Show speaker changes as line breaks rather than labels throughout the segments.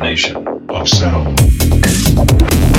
combination
of sound.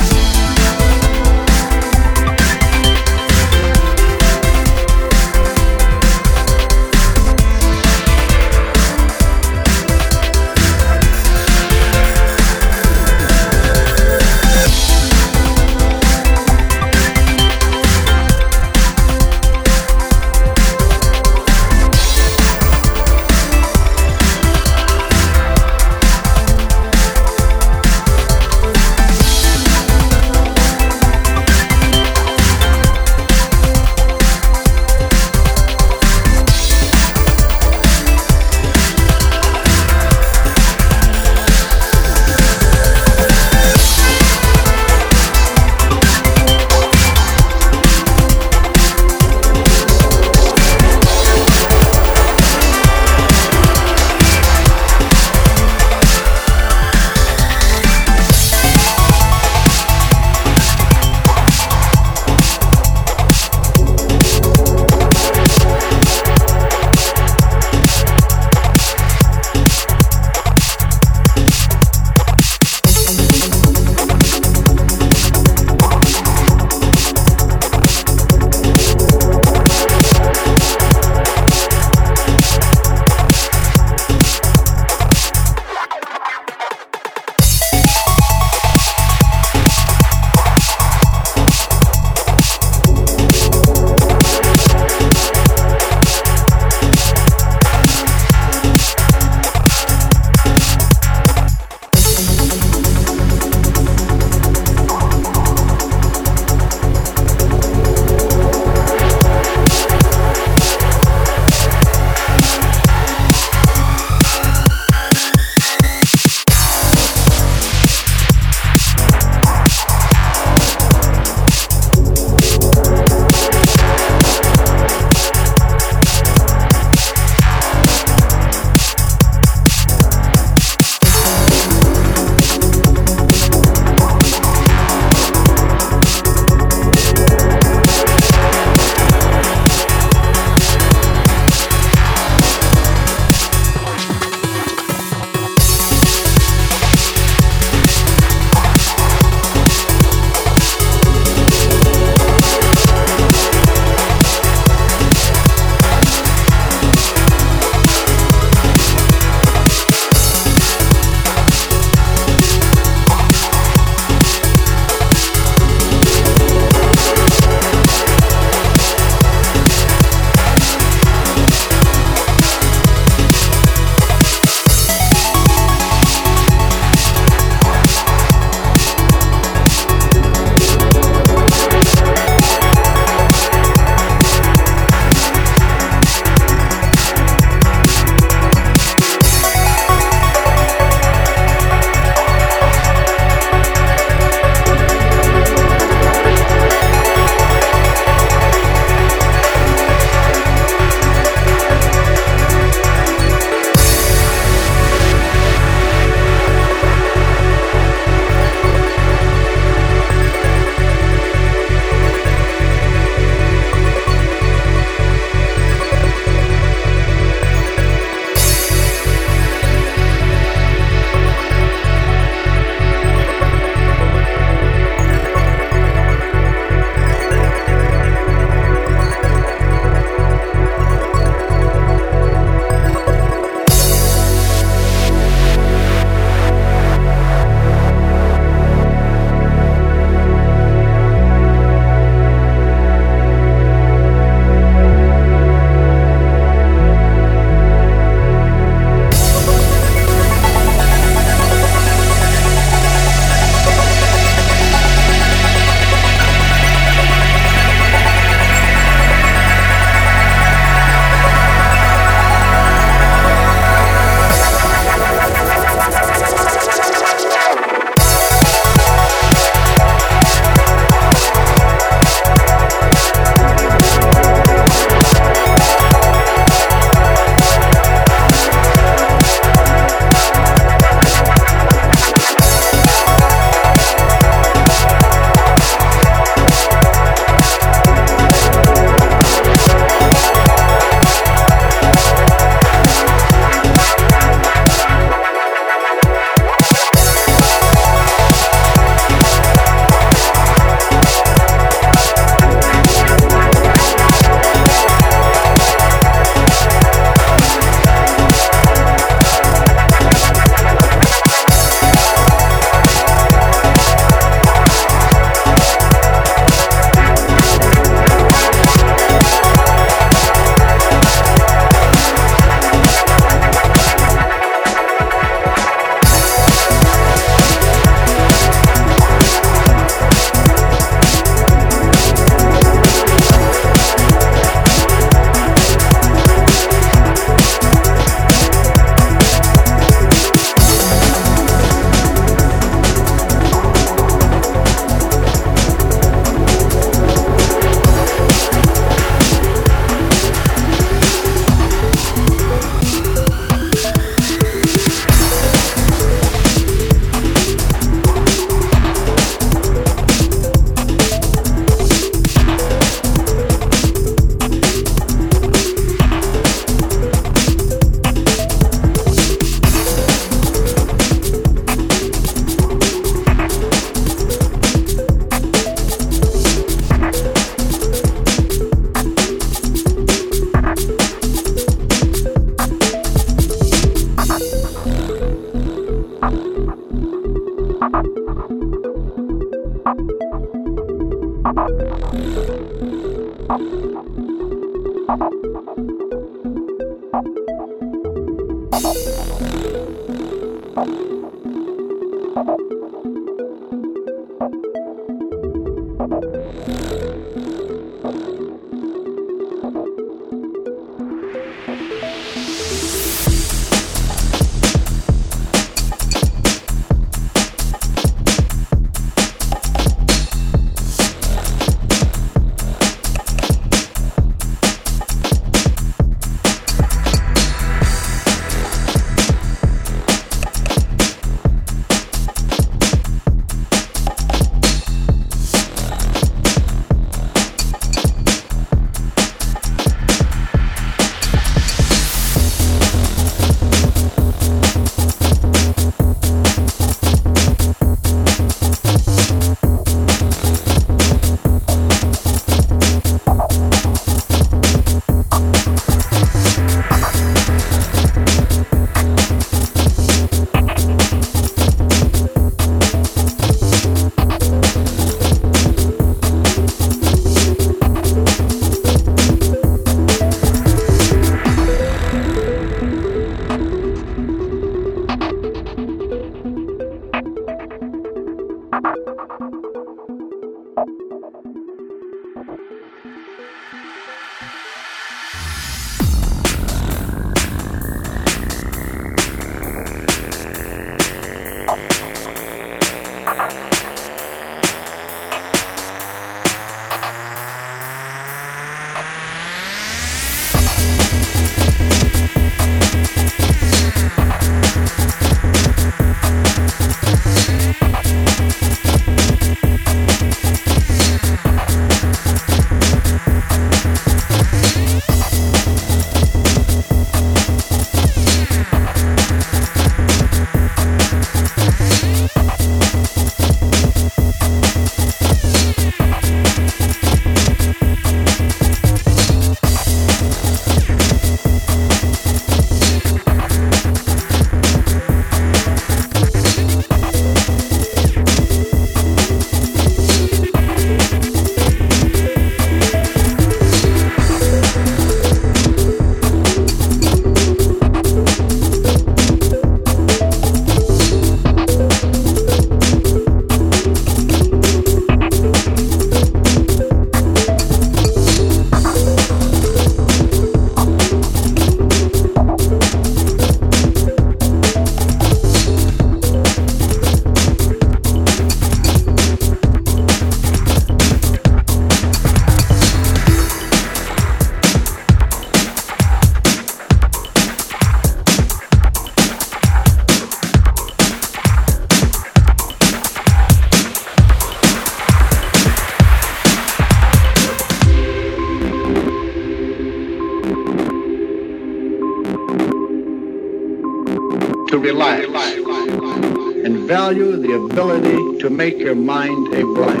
Your mind a blank.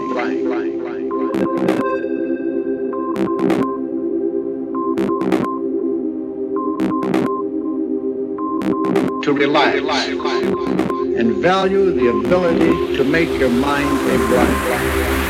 To relax and value the ability to make your mind a blank.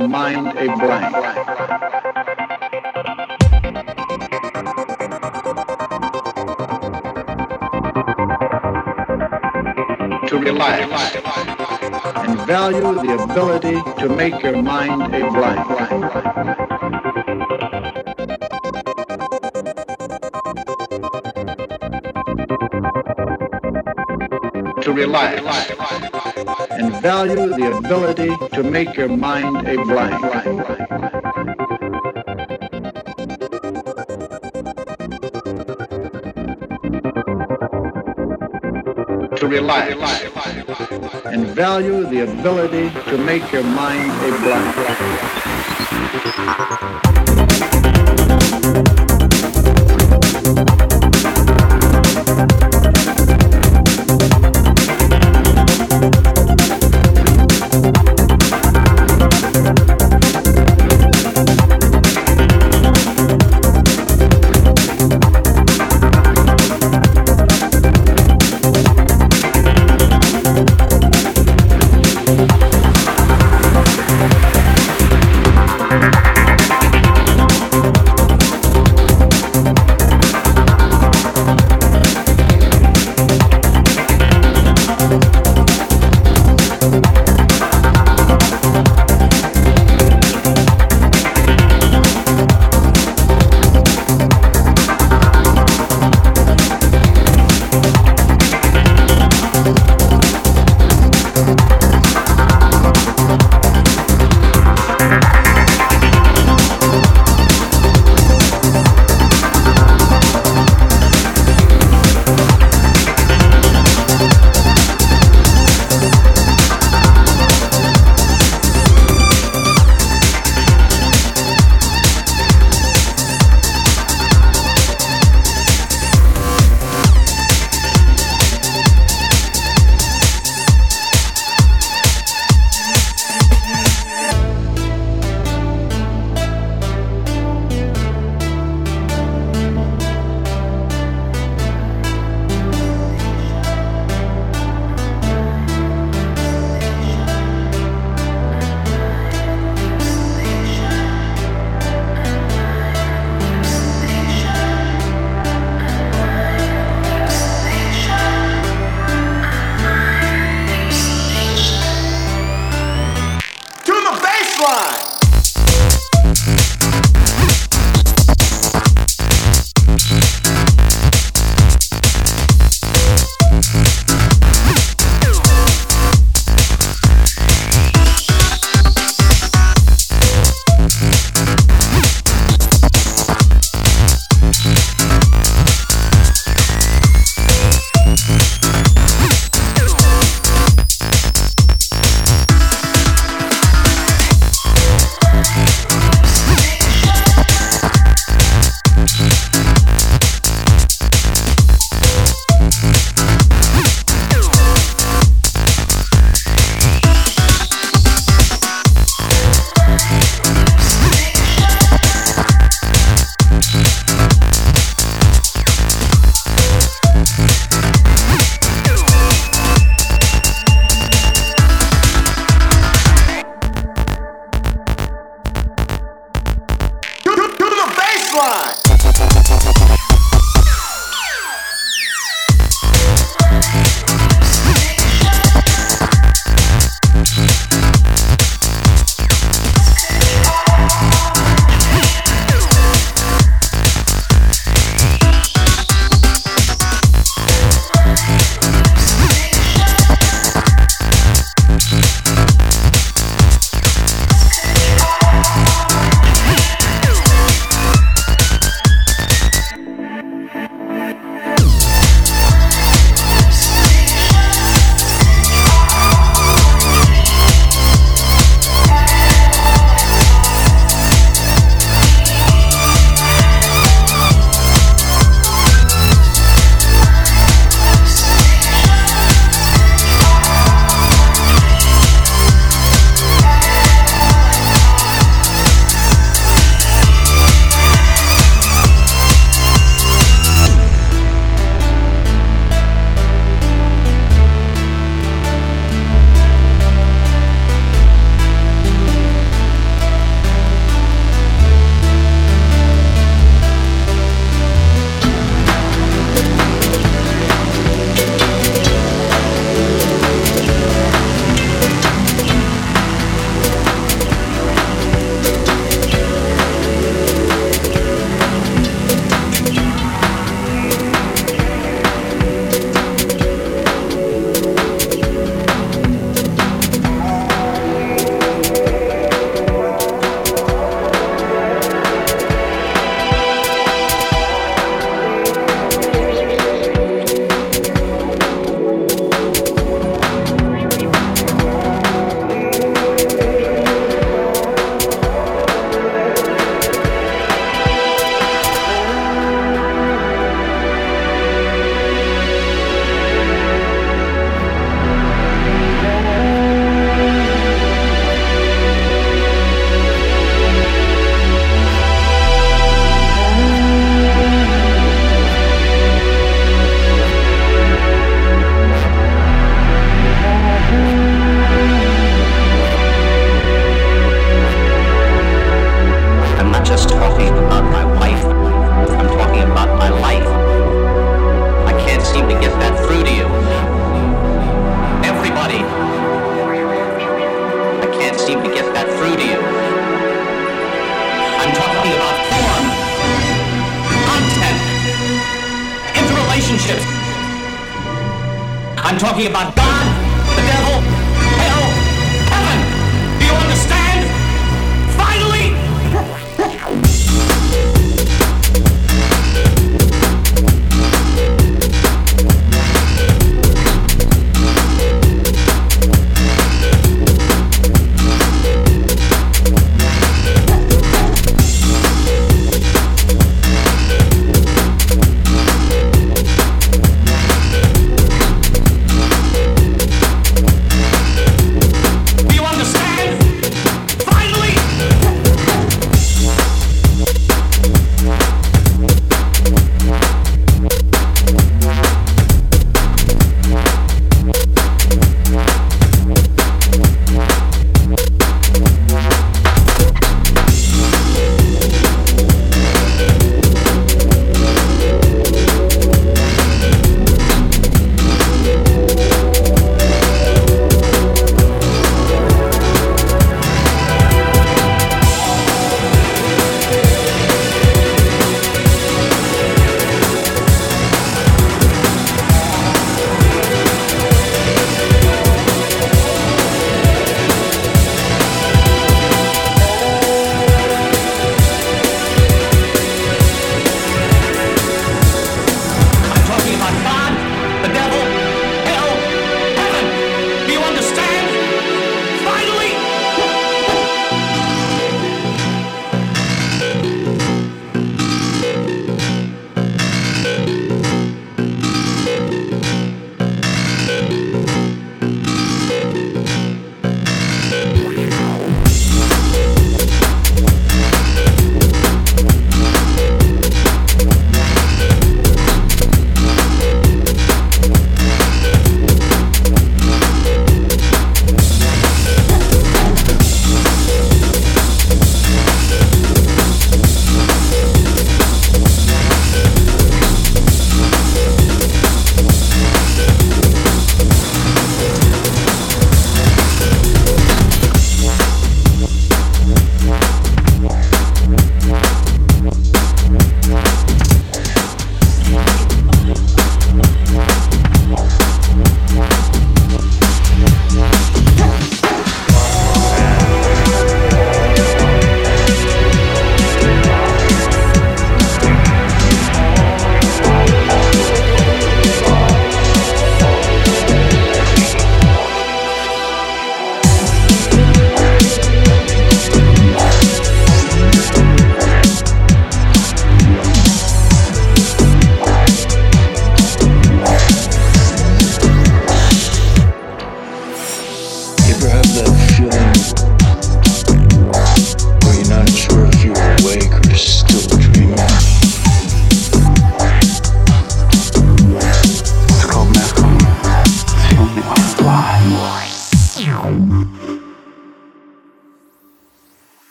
Mind a blank. To relax and value the ability to make your mind a blank. To relax and value the ability to make your mind a blank. To relax and value the ability to make your mind a blank.